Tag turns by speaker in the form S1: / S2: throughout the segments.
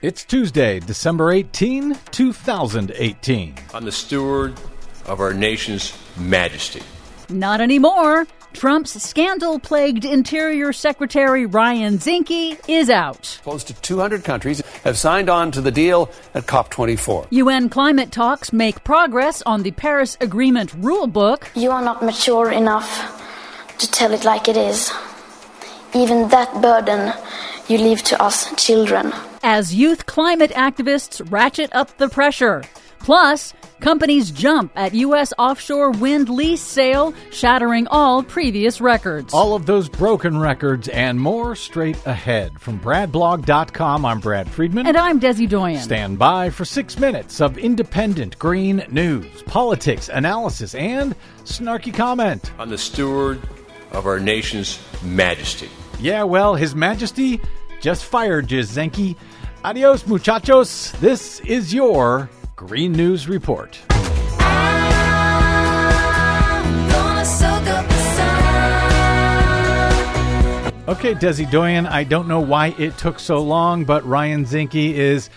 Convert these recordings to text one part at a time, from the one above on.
S1: It's Tuesday, December 18, 2018.
S2: I'm the steward of our nation's majesty.
S3: Not anymore. Trump's scandal plagued Interior Secretary Ryan Zinke is out.
S4: Close to 200 countries have signed on to the deal at COP24.
S3: UN climate talks make progress on the Paris Agreement rulebook.
S5: You are not mature enough to tell it like it is. Even that burden you leave to us children.
S3: As youth climate activists ratchet up the pressure. Plus, companies jump at U.S. offshore wind lease sale, shattering all previous records.
S1: All of those broken records and more straight ahead. From BradBlog.com, I'm Brad Friedman.
S3: And I'm Desi Doyen.
S1: Stand by for six minutes of independent green news, politics, analysis, and snarky comment.
S2: I'm the steward of our nation's majesty.
S1: Yeah, well, His Majesty just fired Zinke. Adios, muchachos. This is your Green News Report. Okay, Desi Doyen, I don't know why it took so long, but Ryan Zinke is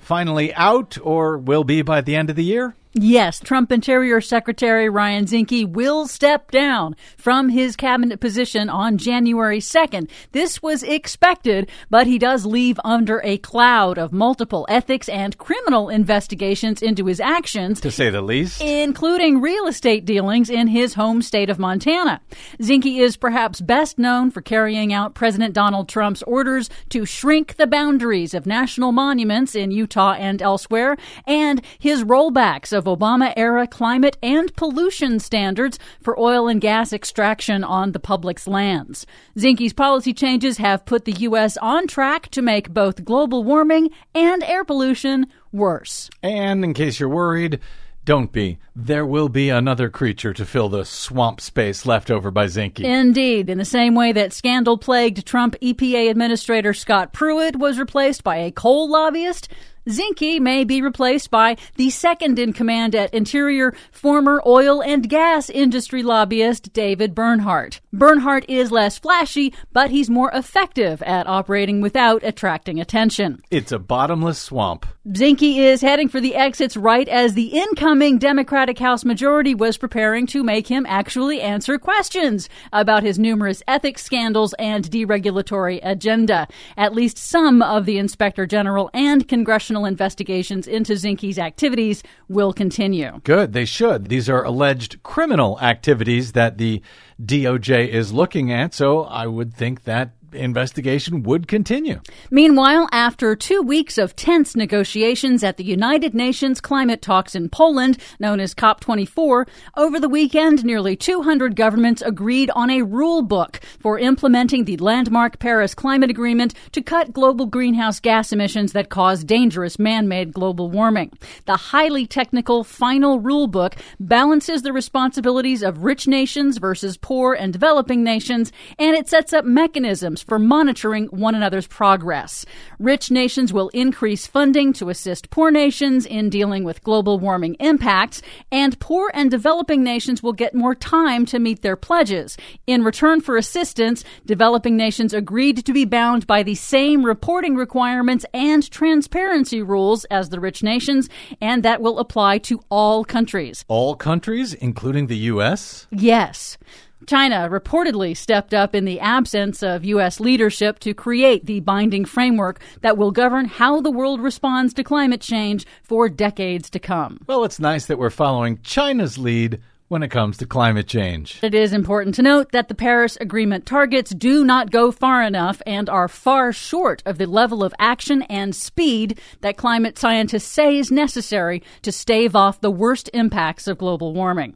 S1: finally out or will be by the end of the year?
S3: Yes, Trump Interior Secretary Ryan Zinke will step down from his cabinet position on January 2nd. This was expected, but he does leave under a cloud of multiple ethics and criminal investigations into his actions.
S1: To say the least.
S3: Including real estate dealings in his home state of Montana. Zinke is perhaps best known for carrying out President Donald Trump's orders to shrink the boundaries of national monuments in Utah and elsewhere, and his rollbacks of of Obama era climate and pollution standards for oil and gas extraction on the public's lands. Zinke's policy changes have put the U.S. on track to make both global warming and air pollution worse.
S1: And in case you're worried, don't be. There will be another creature to fill the swamp space left over by Zinke.
S3: Indeed. In the same way that scandal plagued Trump EPA Administrator Scott Pruitt was replaced by a coal lobbyist, Zinke may be replaced by the second in command at Interior, former oil and gas industry lobbyist David Bernhardt. Bernhardt is less flashy, but he's more effective at operating without attracting attention.
S1: It's a bottomless swamp.
S3: Zinke is heading for the exits right as the incoming Democratic House majority was preparing to make him actually answer questions about his numerous ethics scandals and deregulatory agenda. At least some of the Inspector General and congressional investigations into Zinke's activities will continue.
S1: Good, they should. These are alleged criminal activities that the DOJ is looking at, so I would think that investigation would continue.
S3: Meanwhile, after two weeks of tense negotiations at the United Nations climate talks in Poland, known as COP24, over the weekend, nearly 200 governments agreed on a rule book for implementing the landmark Paris Climate Agreement to cut global greenhouse gas emissions that cause dangerous man made global warming. The highly technical final rule book balances the responsibilities of rich nations versus poor and developing nations, and it sets up mechanisms for monitoring one another's progress. Rich nations will increase funding to assist poor nations in dealing with global warming impacts, and poor and developing nations will get more time to meet their pledges. In return for assistance, developing nations agreed to be bound by the same reporting requirements and transparency rules as the rich nations, and that will apply to all countries.
S1: All countries, including the U.S.?
S3: Yes. China reportedly stepped up in the absence of U.S. leadership to create the binding framework that will govern how the world responds to climate change for decades to come.
S1: Well, it's nice that we're following China's lead when it comes to climate change.
S3: It is important to note that the Paris Agreement targets do not go far enough and are far short of the level of action and speed that climate scientists say is necessary to stave off the worst impacts of global warming.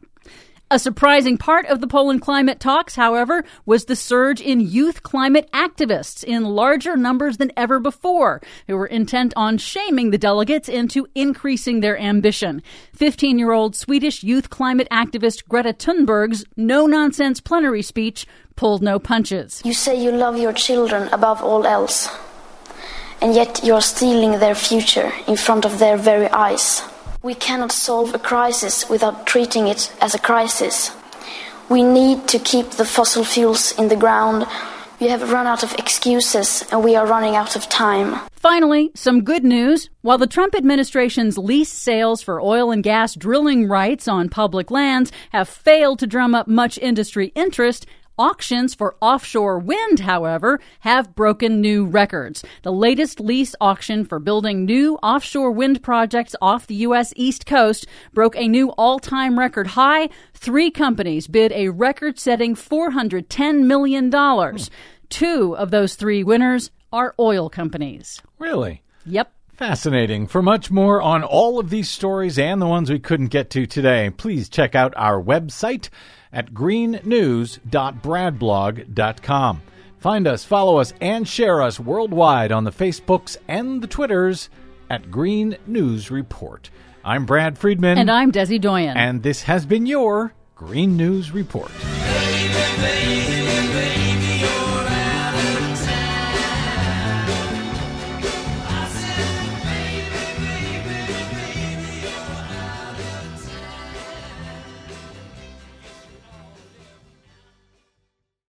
S3: A surprising part of the Poland climate talks, however, was the surge in youth climate activists in larger numbers than ever before, who were intent on shaming the delegates into increasing their ambition. 15 year old Swedish youth climate activist Greta Thunberg's no nonsense plenary speech pulled no punches.
S5: You say you love your children above all else, and yet you're stealing their future in front of their very eyes. We cannot solve a crisis without treating it as a crisis. We need to keep the fossil fuels in the ground We have run out of excuses and we are running out of time.
S3: Finally, some good news. While the Trump administration's lease sales for oil and gas drilling rights on public lands have failed to drum up much industry interest, Auctions for offshore wind, however, have broken new records. The latest lease auction for building new offshore wind projects off the U.S. East Coast broke a new all time record high. Three companies bid a record setting $410 million. Two of those three winners are oil companies.
S1: Really?
S3: Yep.
S1: Fascinating. For much more on all of these stories and the ones we couldn't get to today, please check out our website at greennews.bradblog.com. Find us, follow us, and share us worldwide on the Facebooks and the Twitters at Green News Report. I'm Brad Friedman.
S3: And I'm Desi Doyen.
S1: And this has been your Green News Report. Baby, baby.